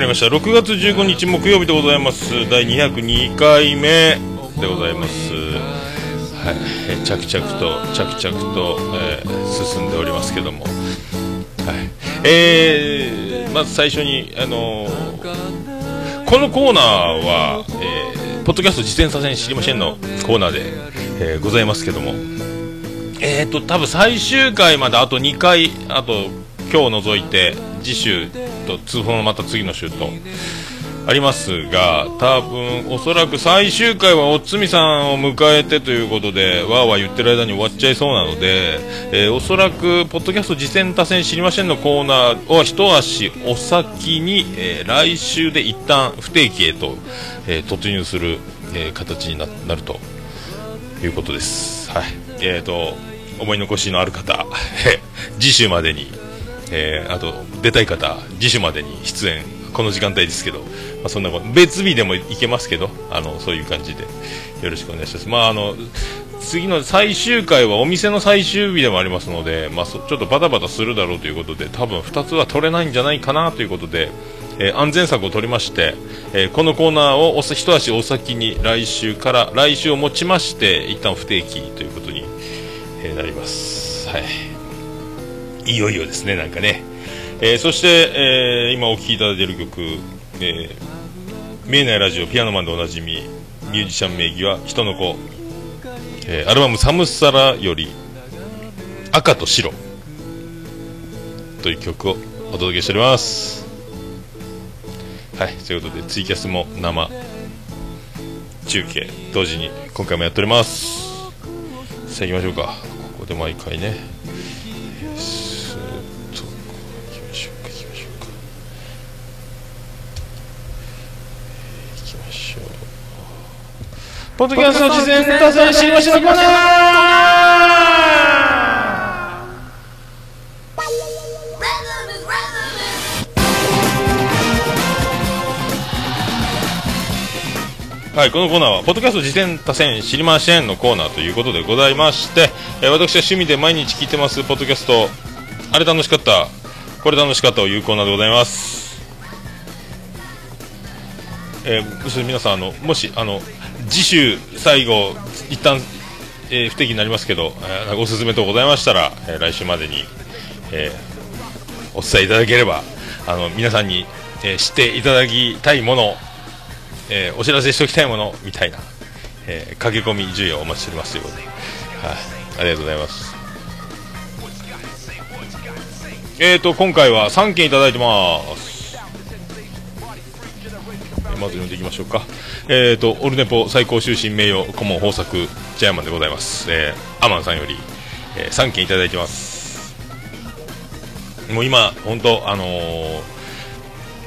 りました。6月15日木曜日でございます。第202回目でございます。はい、着々と着々と、えー進んでおりますけども。はい。えーまず最初にあのーこのコーナーは、えーポッドキャスト実践させん知りませんのコーナーで、えーございますけども。えーと多分最終回まであと2回あと今日除いて次週とそのまた次の週とありますが多分おそらく最終回はおつみさんを迎えてということでわーわー言ってる間に終わっちゃいそうなので、えーおそらくポッドキャスト実践多戦知りませんのコーナーを一足お先に、えー来週で一旦不定期へと、えー突入する、えー形にななるということです。はい。えーと、思い残しのある方、次週までに、えーあと、出たい方、次週までに出演、この時間帯ですけど、まあ、そんな、別日でもいけますけど、あの、そういう感じで、よろしくお願いします。まあ、あの、次の最終回はお店の最終日でもありますので、まあ、ちょっとバタバタするだろうということで、多分2つは取れないんじゃないかなということで、えー安全策を取りまして、えーこのコーナーをおさ一足お先に来週から来週をもちまして一旦不定期ということに、えーなりますはいいよいよですねなんかね、えーそして、えー今お聴きいただいている曲、えー見えないラジオピアノマンでおなじみミュージシャン名義は人の子、えーアルバム「サムサラ」より「赤と白」という曲をお届けしております。はい、ということでツイキャスも生。中継同時に今回もやっております。さあ行きましょうか。ここで毎回ね。ポッドキャスト事前多戦知りましのコーナーはい、このコーナーは、ポッドキャスト事前多戦知りませんのコーナーということでございまして、えー私は趣味で毎日聞いてます、ポッドキャスト、あれ楽しかった、これ楽しかったというコーナーでございます。えーそして皆さん、あの、もし、あの、次週最後、一旦、えー不定期になりますけど、えーおすすめとございましたら、えー来週までに、えーお伝えいただければ、あの、皆さんに、えー知っていただきたいもの、えーお知らせしておきたいものみたいな、えー駆け込み需要をお待ちしておりますということで、はい、ありがとうございます。えーと、今回は3件いただいてます。まず読んでいきましょうか。えーと、オルネポ最高終身名誉顧問豊作ジャイマンでございます。えーアマンさんより、え3件いただいてます。もう今、本当あのー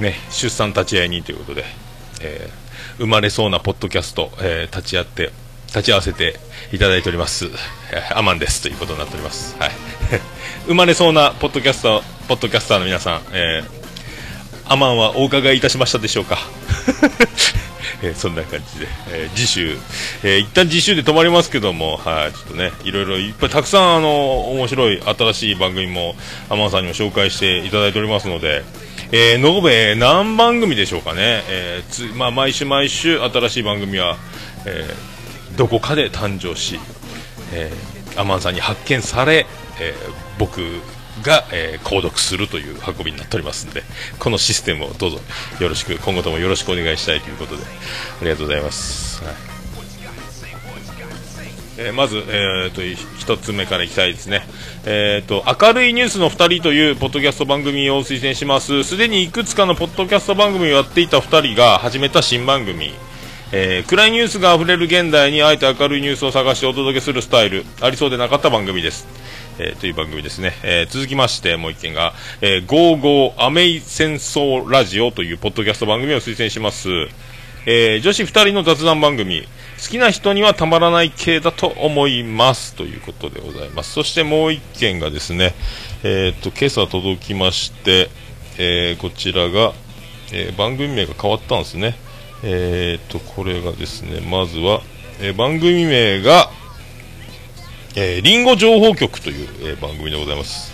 ね、出産立ち会いにということで、えー生まれそうなポッドキャスト、えー立ち会って、立ち会わせていただいております、えーアマンですということになっております。はい。生まれそうなポッドキャスタ、ポッドキャスターの皆さん、えーアマンはお伺いいたしましたでしょうか？えーそんな感じで、えー次週、えー一旦次週で止まりますけども、はい、ちょっとね、いろいろいっぱいたくさん、あの、面白い新しい番組も、アマンさんにも紹介していただいておりますので、えー延べ何番組でしょうかね、えーつまあ、毎週毎週新しい番組は、えーどこかで誕生し、えーアマンさんに発見され、えー僕が、えー購読するという運びになっておりますのでこのシステムをどうぞよろしく今後ともよろしくお願いしたいということでありがとうございます、はい。えーまず、えー、とい一つ目からいきたいですね、えー、と明るいニュースの2人というポッドキャスト番組を推薦します。すでにいくつかのポッドキャスト番組をやっていた2人が始めた新番組。えー暗いニュースが溢れる現代にあえて明るいニュースを探してお届けするスタイル。ありそうでなかった番組です、えーという番組ですね、えー続きましてもう一件が「えー、ゴーゴーアメイ戦争ラジオ」というポッドキャスト番組を推薦します、えー女子2人の雑談番組好きな人にはたまらない系だと思いますということでございます。そしてもう一件がですねえー、と今朝届きまして、えこちらが、え番組名が変わったんですね。えー、とこれがですねまずは、え番組名が、えー、リンゴ情報局という、えー番組でございます、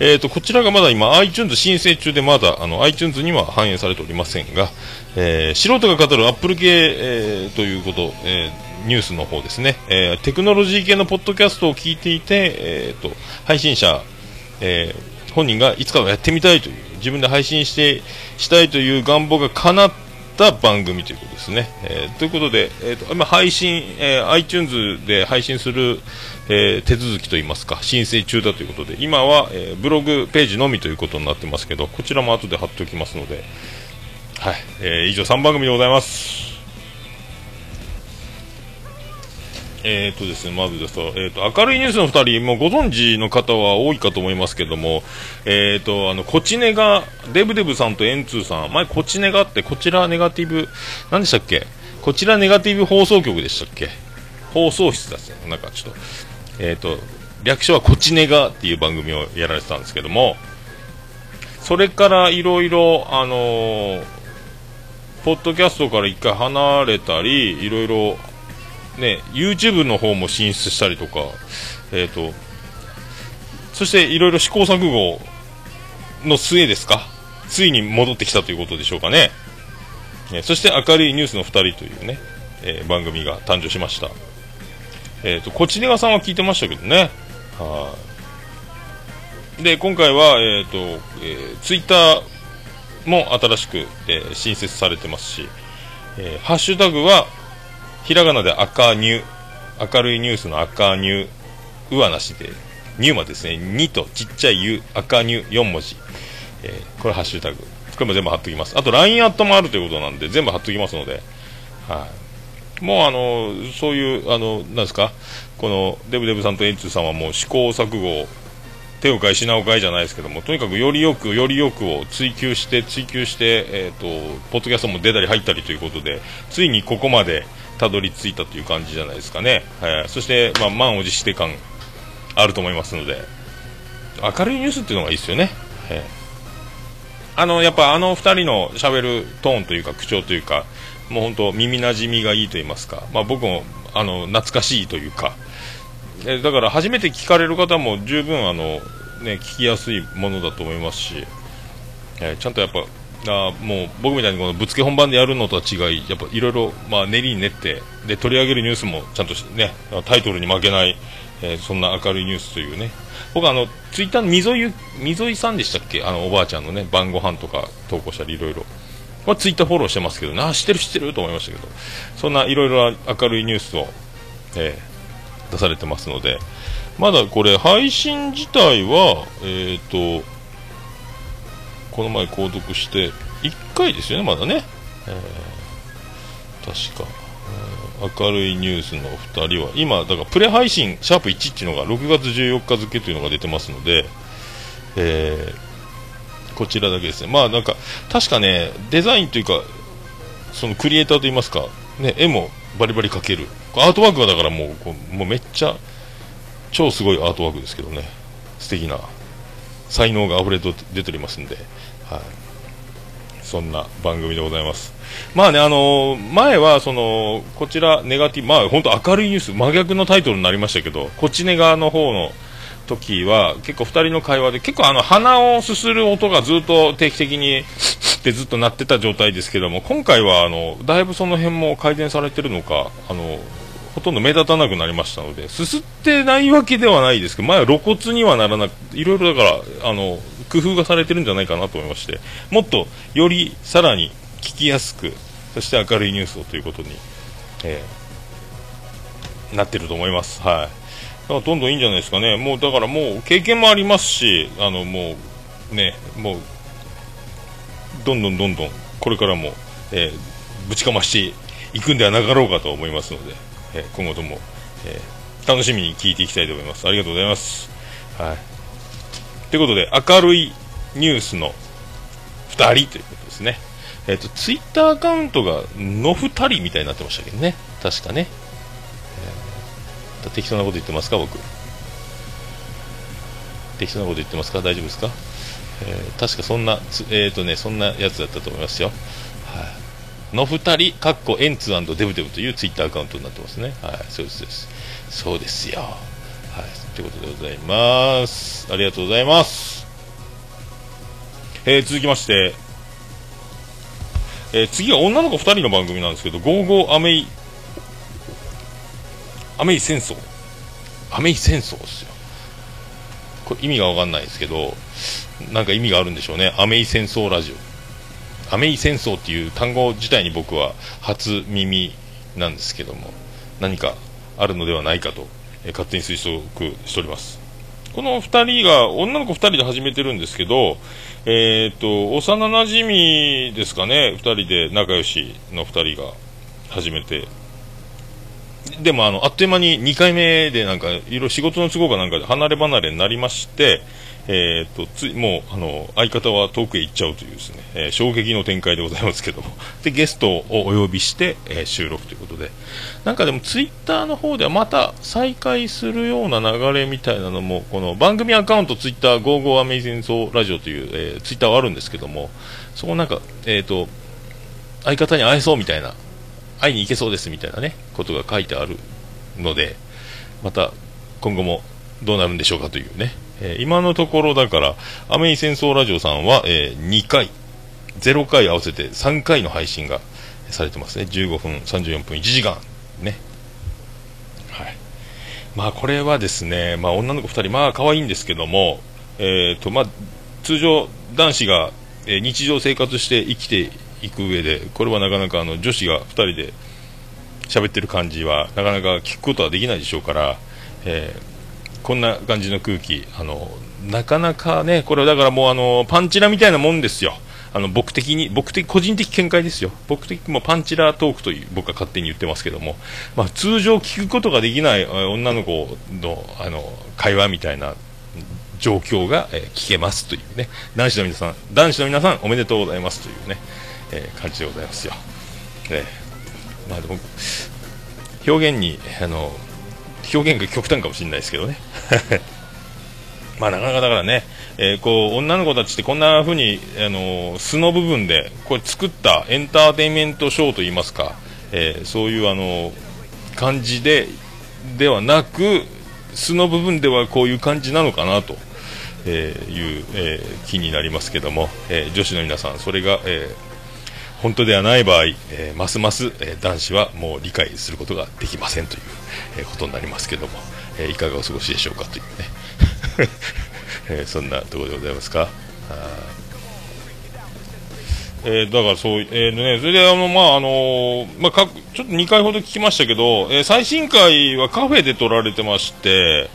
えっ、と、こちらがまだ今 iTunes 申請中でまだあの iTunes には反映されておりませんが、えー、素人が語る Apple 系、えー、ということ、えー、ニュースの方ですね、えー、テクノロジー系のポッドキャストを聞いていて、えー、と、配信者、えー、本人がいつかはやってみたいという、自分で配信して、したいという願望が叶った番組ということですね。えー、ということで、えーと、今配信、えー、iTunes で配信する、えー、手続きといいますか、申請中だということで、今は、えブログページのみということになってますけど、こちらも後で貼っておきますので、はい、え以上3番組でございます。えーとですね、まずですと、えーと、明るいニュースの2人、もうご存知の方は多いかと思いますけども、えーと、あの、こちねが、デブデブさんとエンツーさん、前こちねがあって、こちらネガティブ、何でしたっけ？こちらネガティブ放送局でしたっけ？放送室だっすね、なんかちょっと、えーと、略称はこちねがっていう番組をやられてたんですけども、それからいろいろ、あの、ポッドキャストから一回離れたり、いろいろね、YouTube の方も進出したりとか、え、ー、と、そしていろいろ試行錯誤の末ですか、ついに戻ってきたということでしょうかね。えそして明るいニュースの2人というね、えー、番組が誕生しました。えっ、ー、と、こちねがさんは聞いてましたけどね。はい。で、今回は、えっ、と、えー、ツイッターも新しく、えー、新設されてますし、えー、ハッシュタグは、ひらがなで赤ニュ明るいニュースの赤ニュうはなしでニューマですね。2とちっちゃい U 赤ニュ4文字、えー、これハッシュタグ。これも全部貼っときます。あと LINE アットもあるということなんで全部貼っときますので。はい、もうあのそういうあのなんですか？このデブデブさんとエンツーさんはもう試行錯誤手を変え品を変えじゃないですけどもとにかくよりよくよりよくを追求して追求して、えー、とポッドキャストも出たり入ったりということでついにここまでたどり着いたという感じじゃないですかね、はい、そして、まあ、満を持して感あると思いますので。明るいニュースっていうのがいいですよね、はい、あのやっぱあの2人のしゃべるトーンというか口調というかもう本当耳なじみがいいと言いますか、まあ、僕もあの懐かしいというか。えだから初めて聞かれる方も十分あの、ね、聞きやすいものだと思いますし、え、ちゃんとやっぱあもう僕みたいにこのぶつけ本番でやるのとは違いやっぱいろいろ練りに練ってで取り上げるニュースもちゃんとねタイトルに負けない、えー、そんな明るいニュースというね。僕あのツイッターの溝井溝井さんでしたっけ？あのおばあちゃんのね晩ご飯とか投稿したりいろいろまあ、ツイッターフォローしてますけどな知ってる知ってると思いましたけど。そんないろいろ明るいニュースを、えー、出されてますので。まだこれ配信自体はえっ、ー、とこの前購読して1回ですよねまだね、えー、確か、えー、明るいニュースの2人は今だからプレ配信シャープ1っていうのが6月14日付というのが出てますので、えー、こちらだけですね。まあなんか確かねデザインというかそのクリエイターといいますか、ね、絵もバリバリ描ける。アートワークはだからもうもうめっちゃ超すごいアートワークですけどね。素敵な。才能が溢れて出ておりますんで、はい、そんな番組でございます。まあね、あのー、前は、その、こちら、ネガティブ、まあ、本当明るいニュース、真逆のタイトルになりましたけど、こっちネガの方の時は、結構2人の会話で、結構あの、鼻をすする音がずっと定期的に、ってずっと鳴ってた状態ですけども、今回は、あの、だいぶその辺も改善されてるのか、あの、ほとんど目立たなくなりましたので、すすってないわけではないですけど、前は露骨にはならなく、いろいろだから、あの、工夫がされてるんじゃないかなと思いまして、もっとよりさらに聞きやすく、そして明るいニュースをということに、えー、なってると思います。はい。だからどんどんいいんじゃないですかね。もうだからもう経験もありますし、あのもうね、もうどんどんどんどんこれからも、えー、ぶちかましていくんではなかろうかと思いますので。え今後とも、え、楽しみに聞いていきたいと思います。ありがとうございます。はい。ということで、明るいニュースの2人ということですね。えっ、ー、と、ツイッターアカウントがの2人みたいになってましたけどね。確かね。え、適当なこと言ってますか、僕。適当なこと言ってますか？大丈夫ですか？えー、確かそんな、えっ、ー、とね、そんなやつだったと思いますよ。の2人、かっこエンツデブデブというツイッターアカウントになってますね。はい、そうです、そうです。そうですよ。はい、ということでございます。ありがとうございます。えー、続きまして、えー、次は女の子2人の番組なんですけど、ゴーゴーアメイ、アメイ戦争。アメイ戦争ですよ。これ意味がわかんないですけど、なんか意味があるんでしょうね。アメイ戦争ラジオ。アメイ戦争っていう単語自体に僕は初耳なんですけども、何かあるのではないかと、え、勝手に推測しております。この2人が、女の子2人で始めてるんですけど、えっ、と、幼なじみですかね、2人で仲良しの2人が始めて、でもあの、あっという間に2回目でなんか、いろいろ仕事の都合かなんかで離れ離れになりまして、えー、っと、つい、もう、あの、相方は遠くへ行っちゃうというですね、えー、衝撃の展開でございますけども、で、ゲストをお呼びして、えー、収録ということで、なんかでもツイッターの方ではまた再開するような流れみたいなのも、この番組アカウントツイッター、ゴーゴーアメイゼンソーラジオという、えー、ツイッターはあるんですけども、そこなんか、えっ、と、相方に会えそうみたいな、会いに行けそうですみたいなね、ことが書いてあるので、また今後もどうなるんでしょうかというね、えー、今のところだから、アメイ戦争ラジオさんは、えー、2回、0回合わせて3回の配信がされてますね。15分、34分、1時間。ね。はい。まあこれはですね、まあ女の子2人、まあ可愛いんですけども、えっ、ー、と、まあ通常男子が、えー、日常生活して生きていく上で、これはなかなかあの女子が2人で喋ってる感じはなかなか聞くことはできないでしょうから、えーこんな感じの空気、あのなかなかね、これだからもうあのパンチラみたいなもんですよ。あの僕的に、僕的、個人的見解ですよ。僕的もパンチラートークという僕は勝手に言ってますけども、まあ、通常聞くことができない女の子のあの会話みたいな状況が、え、聞けますというね、男子の皆さん、男子の皆さんおめでとうございますというね、えー、感じでございますよ。えー、まあでも、表現に、あの、表現が極端かもしれないですけどね。まあなかなかだからね、えー、こう女の子たちってこんな風にあの素の部分でこれ作ったエンターテインメントショーといいますか、えー、そういうあの感じでではなく素の部分ではこういう感じなのかなと、え、いう、え気になりますけども、え女子の皆さんそれが、え本当ではない場合、えますます、え男子はもう理解することができませんという、えことになりますけども、えいかがお過ごしでしょうかというね、えそんなところでございますか。えー、だからそう、えー、ね、それであの、まあ、あの、まあ、か、ちょっと2回ほど聞きましたけど、えー、最新回はカフェで撮られてまして、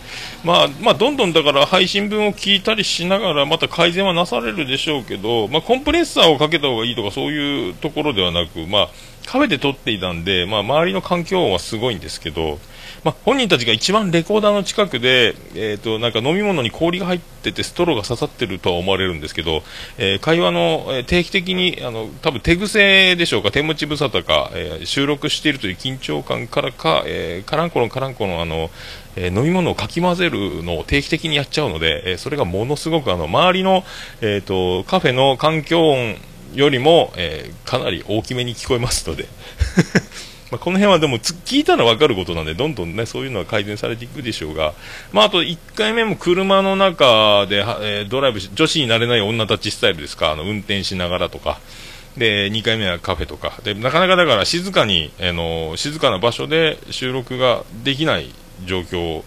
まあ、まあ、どんどんだから配信分を聞いたりしながら、また改善はなされるでしょうけど、まあ、コンプレッサーをかけた方がいいとかそういうところではなく、まあ、カフェで撮っていたんで、まあ、周りの環境音はすごいんですけど、まあ、本人たちが一番レコーダーの近くで、えーと、なんか飲み物に氷が入っててストローが刺さってるとは思われるんですけど、えー、会話の、えー、定期的にあの多分手癖でしょうか手持ち無沙汰か、えー、収録しているという緊張感からか、えー、カランコロンカランコロンあの、え飲み物をかき混ぜるのを定期的にやっちゃうので、えそれがものすごくあの周りの、えーとカフェの環境音よりも、えかなり大きめに聞こえますので。まあ、この辺はでも聞いたら分かることなんで、どんどんね、そういうのは改善されていくでしょうが、まあ、あと1回目も車の中で、え、ドライブし、女子になれない女たちスタイルですか、あの、運転しながらとか、で、2回目はカフェとか、で、なかなかだから静かに、あの、静かな場所で収録ができない状況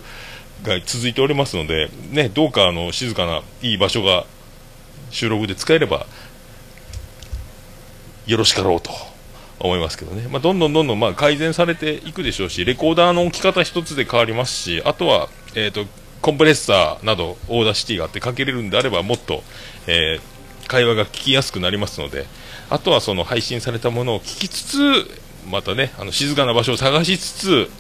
が続いておりますので、ね、どうかあの、静かないい場所が収録で使えれば、よろしかろうと。思いますけどね、まあ、どんどんどんどんま改善されていくでしょうし、レコーダーの置き方一つで変わりますし、あとは、えーと、コンプレッサーなど Audacity があってかけれるんであればもっと、えー、会話が聞きやすくなりますので、あとはその配信されたものを聞きつつ、またね、あの静かな場所を探しつつ、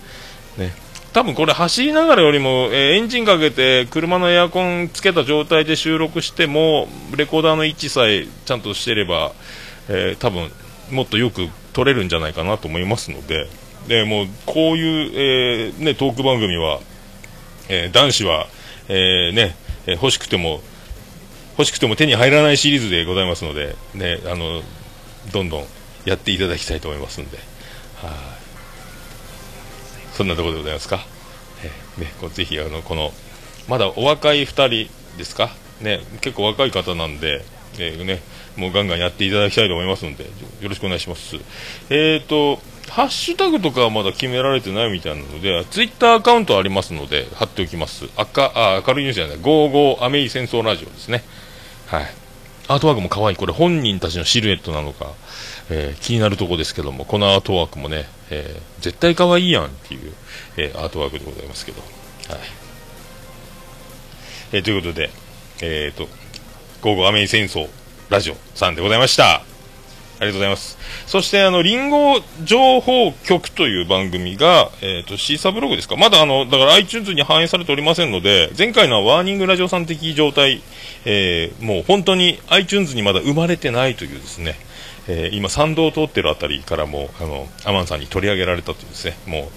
ね、多分これ走りながらよりも、えー、エンジンかけて車のエアコンつけた状態で収録してもレコーダーの位置さえちゃんとしてれば、えー、多分もっとよく取れるんじゃないかなと思いますので、でもうこういう、えー、ね、トーク番組は、え、男子は、え、ね、え欲しくても、欲しくても手に入らないシリーズでございますので、ね、あの、どんどんやっていただきたいと思いますので、はい、そんなところでございますか？えー、ね、こうぜひ、あの、この、まだお若い2人ですか？ね、結構若い方なんで、えー、ね、もうガンガンやっていただきたいと思いますので、よろしくお願いします。え、ー、と、ハッシュタグとかはまだ決められてないみたいなので、ツイッターアカウントありますので、貼っておきます。赤、あ、明るいニュースじゃない、55アメイ戦争ラジオですね。はい。アートワークも可愛い。これ本人たちのシルエットなのか、えー、気になるとこですけども、このアートワークもね、えー、絶対可愛いやんっていう、えー、アートワークでございますけど。はい。えー、ということで、えっ、と、午後アメイ戦争ラジオさんでございました。ありがとうございます。そして、あの、リンゴ情報局という番組が、えっ、ー、と、シーサーブログですか？まだあの、だから iTunes に反映されておりませんので、前回のワーニングラジオさん的状態、えー、もう本当に iTunes にまだ生まれてないというですね、えー、今、参道を通ってるあたりからも、あの、アマンさんに取り上げられたというですね、もう、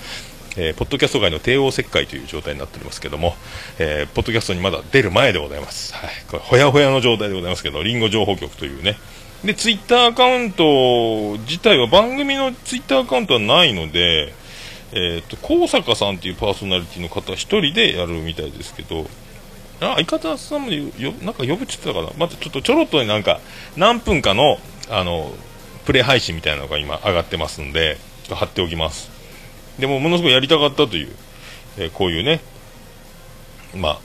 えー、ポッドキャスト界の帝王切開という状態になっておりますけども、えー、ポッドキャストにまだ出る前でございます。はい。これ、ほやほやの状態でございますけど、リンゴ情報局というね、で、ツイッターアカウント自体は番組のツイッターアカウントはないので、え、ー、と、高坂さんっていうパーソナリティの方一人でやるみたいですけど、あ、相方さんもよ、なんか呼ぶって言ってたかなまたちょっとちょろっとなんか、何分かの、あの、プレイ配信みたいなのが今上がってますんで、ちょっと貼っておきます。でも、ものすごいやりたかったという、えー、こういうね、まあ、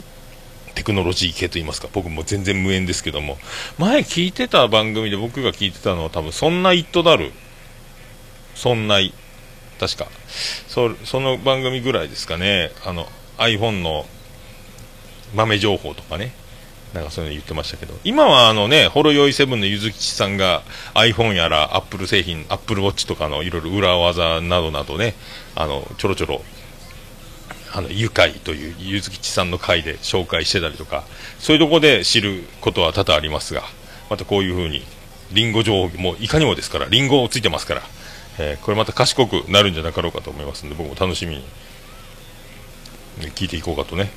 テクノロジー系と言いますか、僕も全然無縁ですけども、前聞いてた番組で僕が聞いてたのは多分、そんなイットダル、そんない、確か、そその番組ぐらいですかね、あの、iPhone の豆情報とかね、なんかそういうの言ってましたけど、今はあのね、ほろ酔いセブンのゆずきちさんが iPhone やら Apple 製品、Apple Watch とかのいろいろ裏技などなどね、あの、ちょろちょろあの、愉快という、ゆずきちさんの回で紹介してたりとか、そういうとこで知ることは多々ありますが、またこういうふうに、リンゴ情報、もいかにもですから、リンゴついてますから、えー、これまた賢くなるんじゃなかろうかと思いますので、僕も楽しみに、聞いていこうかとね。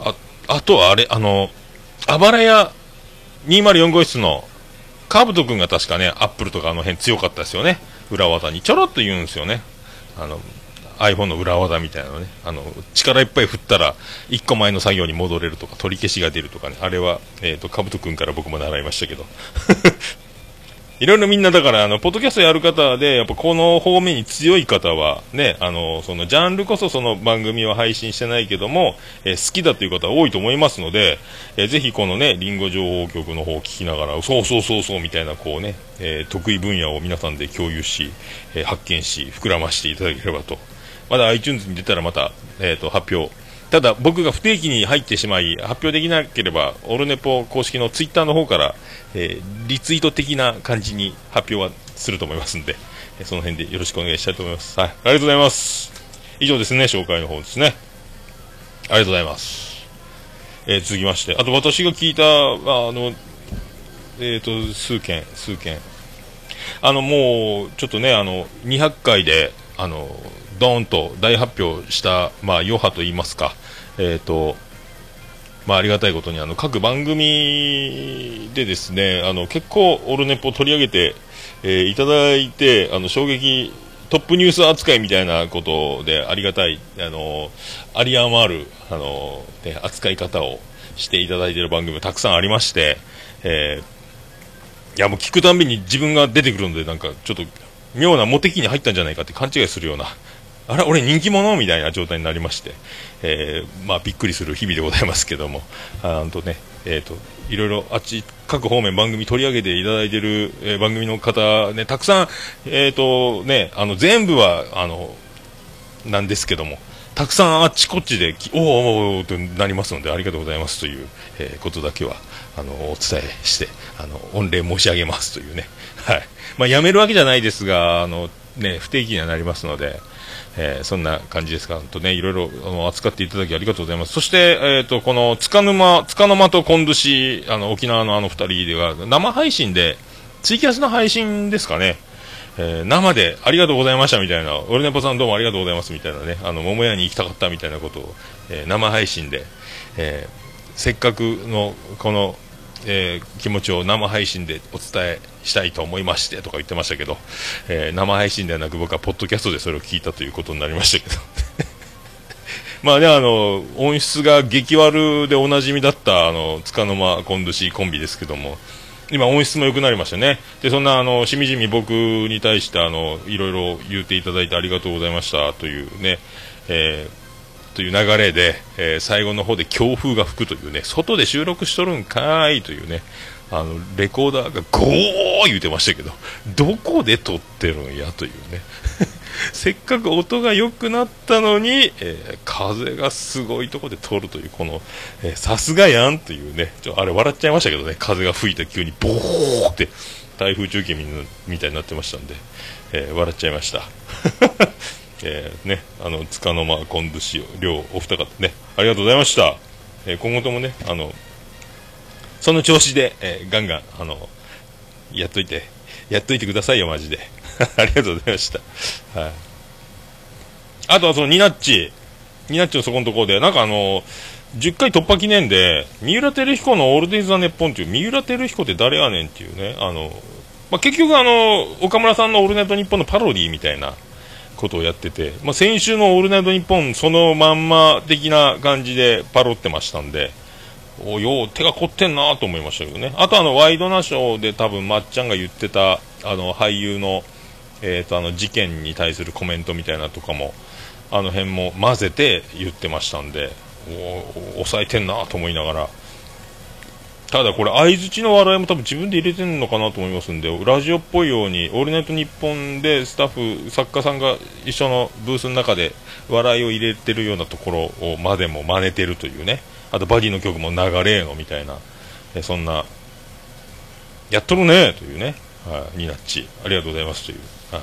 あ、あとはあれ、あの、あばらや204号室の、カブト君が確かね、アップルとかあの辺強かったですよね。裏技にちょろっと言うんですよね。あの、iPhone の裏技みたいなのね、あの、力いっぱい振ったら、1個前の作業に戻れるとか、取り消しが出るとかね、あれは、えっ、ー、と、かぶとくんから僕も習いましたけど。いろいろみんなだから、あの、ポッドキャストやる方で、やっぱこの方面に強い方は、ね、あの、その、ジャンルこそその番組は配信してないけども、えー、好きだという方は多いと思いますので、えー、ぜひこのね、リンゴ情報局の方を聞きながら、そうそうそうそうみたいな、こうね、えー、得意分野を皆さんで共有し、え発見し、膨らましていただければと。まだ iTunes に出たらまた、えーと、発表ただ僕が不定期に入ってしまい発表できなければオルネポ公式のツイッターの方から、えー、リツイート的な感じに発表はすると思いますんで、その辺でよろしくお願いしたいと思います。はい、ありがとうございます。以上ですね、紹介の方ですね。ありがとうございます。えー、続きまして、あと私が聞いた、あの、えっ、と、数件、数件。あの、もう、ちょっとね、あの、200回で、あの、ドーンと大発表した、まあ、余波といいますか、えーとまあ、ありがたいことにあの各番組でですねあの結構、オルネポ取り上げて、えー、いただいてあの衝撃トップニュース扱いみたいなことでありがたい、あのあり余る、あのね、扱い方をしていただいている番組たくさんありまして、えー、いやもう聞くたびに自分が出てくるのでなんかちょっと妙なモテ期に入ったんじゃないかって勘違いするようなあれ、俺人気者？みたいな状態になりまして、えー、まあ、びっくりする日々でございますけども、あとね、えっ、ー、と、いろいろあっち、各方面番組取り上げていただいている、えー、番組の方、ね、たくさん、えっ、と、ね、あの、全部は、あの、なんですけども、たくさんあっちこっちで、おおおとなりますので、ありがとうございますという、えー、ことだけは、あの、お伝えして、あの、御礼申し上げますというね。はい。まあ、やめるわけじゃないですが、あの、ね、不定期にはなりますので、えー、そんな感じですか。とね、いろいろあの扱っていただきありがとうございます。そして、えっ、ー、と、この、つかぬま、つかの間と今度し、あの、沖縄のあの二人では、生配信で、ツイキャスの配信ですかね。えー、生でありがとうございましたみたいな、オルネポさんどうもありがとうございますみたいなね、あの、桃屋に行きたかったみたいなことを、えー、生配信で、えー、せっかくの、この、えー、気持ちを生配信でお伝えしたいと思いましてとか言ってましたけど、えー、生配信ではなく僕はポッドキャストでそれを聞いたということになりましたけど まあね、あの、音質が激悪でおなじみだった、あの、つかの間コンドシコンビですけども、今音質も良くなりましたね。で、そんな、あの、しみじみ僕に対して、あの、いろいろ言っていただいてありがとうございましたというね、え、という流れで、えー、最後の方で強風が吹くというね、外で収録しとるんかーいというね、あの、レコーダーがゴー言うてましたけど、どこで撮ってるんやというね。せっかく音が良くなったのに、えー、風がすごいとこで通るという、この、さすがやんというね、ちょあれ笑っちゃいましたけどね、風が吹いた急にボーって台風中継みたいになってましたんで、えー、笑っちゃいました。えー、ね、あの、つかの間、昆布塩、量、お二方ね、ありがとうございました。えー、今後ともね、あの、その調子で、えー、ガンガン、あの、やっといて、やっといてくださいよ、マジで。ありがとうございました。はい。あとはそのニナッチ、ニナッチのそこのところで、なんかあの、10回突破記念で、三浦照彦のオールデイズ・ザ・ネッポンっていう、三浦照彦って誰やねんっていうね、あの、まあ、結局あの、岡村さんのオールナイトニッポンのパロディみたいなことをやってて、まあ、先週のオールナイトニッポンそのまんま的な感じでパロってましたんで、およう手が凝ってんなと思いましたけどね。あとあの、ワイドナショーで多分まっちゃんが言ってた、あの、俳優の、えーと、あの事件に対するコメントみたいなとかもあの辺も混ぜて言ってましたんでお抑えてんなと思いながらただこれ相づちの笑いも多分自分で入れてるのかなと思いますんでラジオっぽいように「オールナイトニッポン」でスタッフ作家さんが一緒のブースの中で笑いを入れてるようなところをまでも真似てるというね。あとバディの曲も流れのみたいなえそんなやっとるねというね、はい、ニナッチありがとうございますという。はい、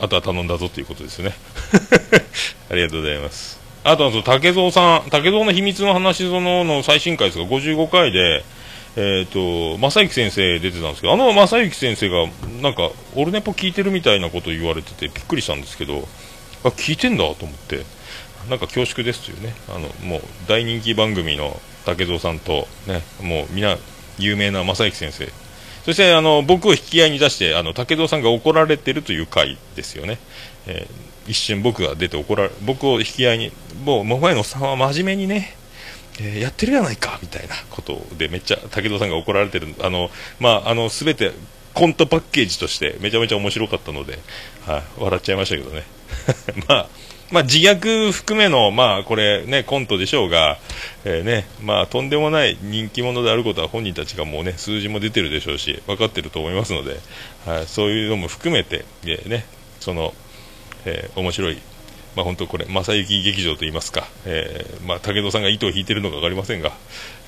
あとは頼んだぞということですね。ありがとうございます。あとはその竹蔵さん竹蔵の秘密の話そのの最新回ですが55回でえっ、ー、と正幸先生出てたんですけどあの正幸先生がなんかオルネポ聞いてるみたいなこと言われててびっくりしたんですけどあ聞いてんだと思ってなんか恐縮ですというね。あのもう大人気番組の竹蔵さんとねもう皆有名な正幸先生。そしてあの僕を引き合いに出してあの武蔵さんが怒られてるという回ですよね、え、一瞬僕が出て怒られ僕を引き合いにもうもはやのおっさんは真面目にねえー、やってるやないかみたいなことでめっちゃ武田さんが怒られてるあのまああの全てコントパッケージとしてめちゃめちゃ面白かったので、はい、笑っちゃいましたけどね。まあまあ、自虐含めの、まあ、これね、コントでしょうが、えー、ね、まあ、とんでもない人気者であることは本人たちがもうね、数字も出てるでしょうし、分かってると思いますので、はい、そういうのも含めて、えー、ね、その、えー、面白い、まあ、本当これ、正幸劇場といいますか、えー、まあ、武藤さんが糸を引いているのか分かりませんが、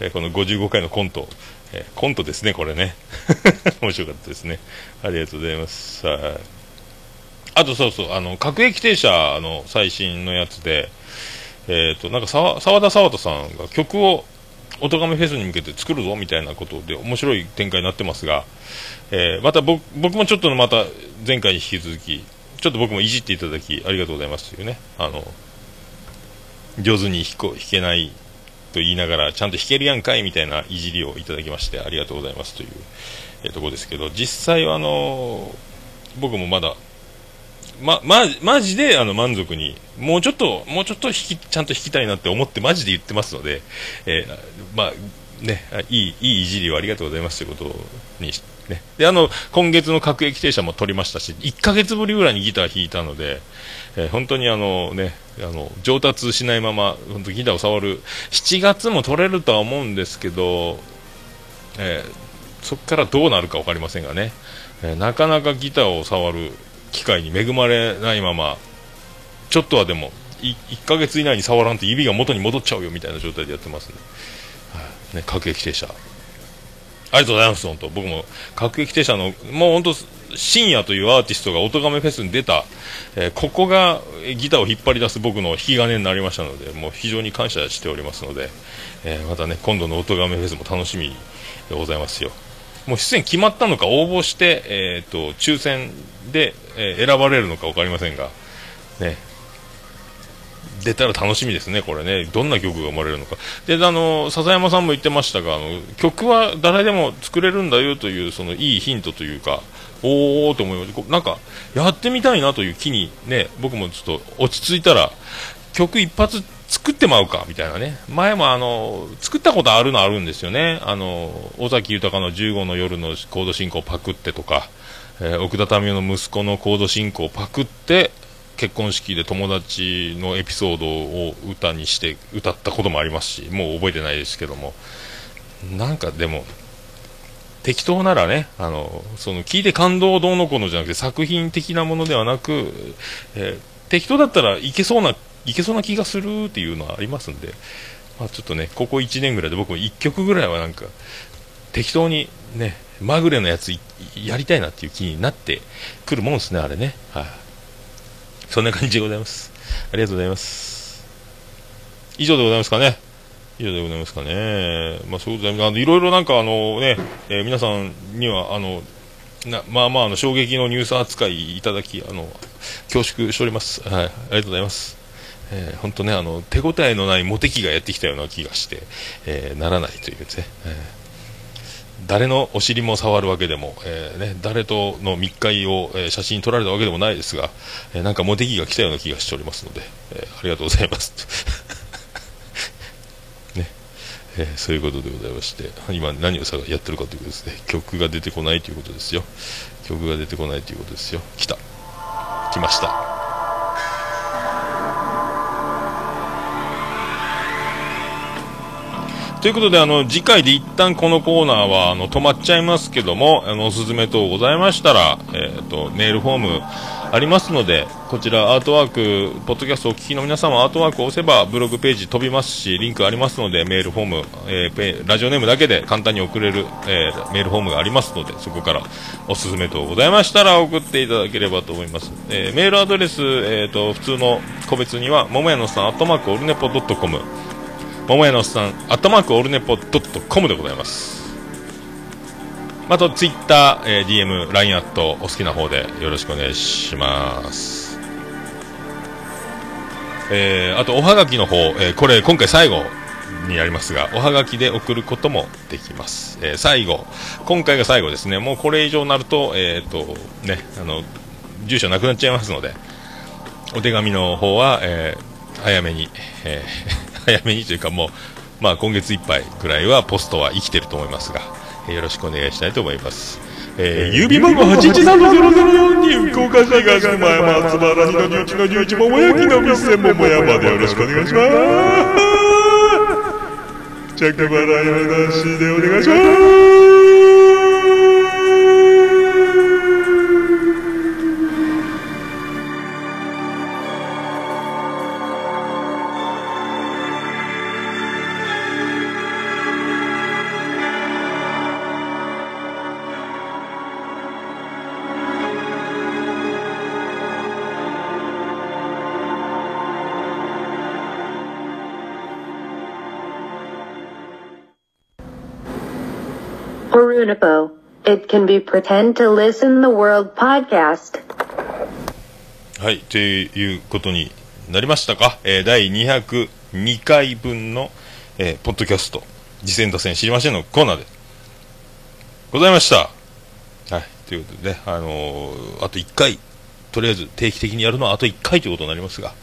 えー、この55回のコント、えー、コントですね、これね。面白かったですね。ありがとうございます。はいあとそうそう、あの、各駅停車の最新のやつで、えっ、ー、と、なんか沢田沢田さんが曲を、おとがめフェスに向けて作るぞみたいなことで面白い展開になってますが、えー、また僕もちょっとまた前回に引き続き、ちょっと僕もいじっていただきありがとうございますというね、あの、上手に弾こ弾けないと言いながら、ちゃんと弾けるやんかいみたいないじりをいただきまして、ありがとうございますという、えー、ところですけど、実際はあの僕もまだま、ま、マジで、あの、満足に、もうちょっと、もうちょっと弾き、ちゃんと弾きたいなって思って、マジで言ってますので、えー、まあ、ね、いい、いいいじりをありがとうございますということに、ね。で、あの、今月の各駅停車も取りましたし、1ヶ月ぶりぐらいにギター弾いたので、えー、本当にあのね、あの、上達しないまま、本当ギターを触る、7月も取れるとは思うんですけど、えー、そこからどうなるか分かりませんがね、えー、なかなかギターを触る機会に恵まれないままちょっとはでも 1, 1ヶ月以内に触らんと指が元に戻っちゃうよみたいな状態でやってますね,、ね各駅停車。ありがとうございます本当。僕も各駅停車のもう本当深夜というアーティストが音亀フェスに出た、えー、ここがギターを引っ張り出す僕の引き金になりましたのでもう非常に感謝しておりますので、えー、またね今度の音亀フェスも楽しみでございますよ。もう出演決まったのか応募して、えーと、抽選で、えー、選ばれるのか分かりませんが、ね、出たら楽しみですね、これね、どんな曲が生まれるのか、であの笹山さんも言ってましたがあの、曲は誰でも作れるんだよというそのいいヒントというか、おおと思いましなんかやってみたいなという気に、ね、僕もちょっと落ち着いたら、曲一発作ってまうか、みたいなね。前もあの、作ったことあるのあるんですよね。あの、尾崎豊の15の夜のコード進行パクってとか、えー、奥田民生の息子のコード進行パクって、結婚式で友達のエピソードを歌にして歌ったこともありますし、もう覚えてないですけども、なんかでも、適当ならね、あの、その聞いて感動どうのこうのじゃなくて作品的なものではなく、えー、適当だったらいけそうな、いけそうな気がするっていうのはありますんで、まあ、ちょっとね、ここ1年ぐらいで僕も1曲ぐらいはなんか、適当にね、まぐれのやつやりたいなっていう気になってくるもんですね、あれね。はい、そんな感じでございます。ありがとうございます。以上でございますかね。以上でございますかね。まあ、そういうことで、いろいろなんかあのね、えー、皆さんには、あの、なまあまあ、あの、衝撃のニュース扱いいただき、あの、恐縮しております。はい、ありがとうございます。えー、本当ね、あの、手応えのないモテ期がやってきたような気がして、えー、ならないというですね。えー誰のお尻も触るわけでも、えー、ね、誰との密会を、えー、写真撮られたわけでもないですが、えー、なんかモテ期が来たような気がしておりますので、えありがとうございます。ねえそういうことでございまして、今何をやってるかということですね、曲が出てこないということですよ。曲が出てこないということですよ。来た。来ました。ということで、あの、次回で一旦このコーナーは、あの、止まっちゃいますけども、あの、おすすめ等ございましたら、えっ、ー、と、メールフォームありますので、こちらアートワーク、ポッドキャストをお聞きの皆様、アートワークを押せばブログページ飛びますし、リンクありますので、メールフォーム、えー、ラジオネームだけで簡単に送れる、えー、メールフォームがありますので、そこからおすすめ等ございましたら送っていただければと思います。えー、メールアドレス、えっ、と、普通の個別には、ももやのさん、アットマークオルネポドットコム、桃屋のおっさん、アットマークオルネポドットコムでございます。あと、ツイッター、えー、DM、LINE アット、お好きな方でよろしくお願いします。えー、あと、おはがきの方、えー、これ、今回最後になりますが、おはがきで送ることもできます。えー、最後、今回が最後ですね。もうこれ以上になると、えっ、ー、と、ね、あの、住所なくなっちゃいますので、お手紙の方は、えー、早めに、えー早めにというかもう、まあ、今月いっぱいくらいはポストは生きてると思いますが、えー、よろしくお願いしたいと思います。えー、郵便番号813-004に福岡市東区前松原2の11の11桃焼きの店桃山でよろしくお願い。します着払いはなしでお願いします Unipo. It can be pretend to listen the world podcast. はい、ということになりましたか？えー、第202回分の、えー、ポッドキャスト、次戦打線知りませんのコーナーでございました。はい、ということでね、あのー、あと1回、とりあえず定期的にやるのはあと1回ということになりますが、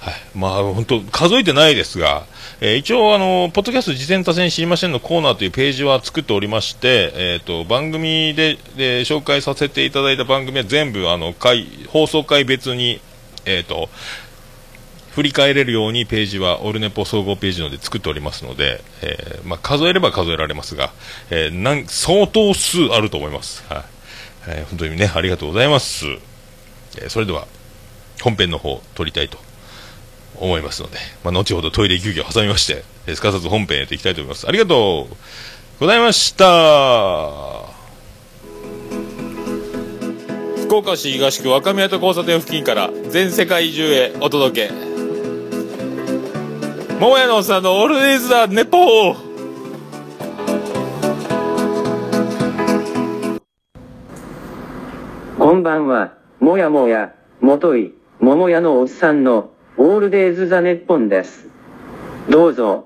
はい、まあ本当数えてないですが、えー、一応あのポッドキャスト事前多戦知りませんのコーナーというページは作っておりまして、えっ、ー、と番組でで紹介させていただいた番組は全部あの回放送回別にえっ、ー、と振り返れるようにページはオルネポ総合ページので作っておりますので、えまあ、数えれば数えられますが、えなん相当数あると思います。はい、え本当にねありがとうございます。えそれでは本編の方撮りたいと思いますので、まあ、後ほどトイレ休憩を挟みまして、えすかさず本編へといきたいと思います。ありがとうございました。福岡市東区若宮と交差点付近から全世界中へお届け。桃屋のおっさんのオールディーズ・ザ・ネポー。こんばんは、もやもや、もとい、桃屋のおっさんのオールデイズ・ザ・ネッポンです。どうぞ。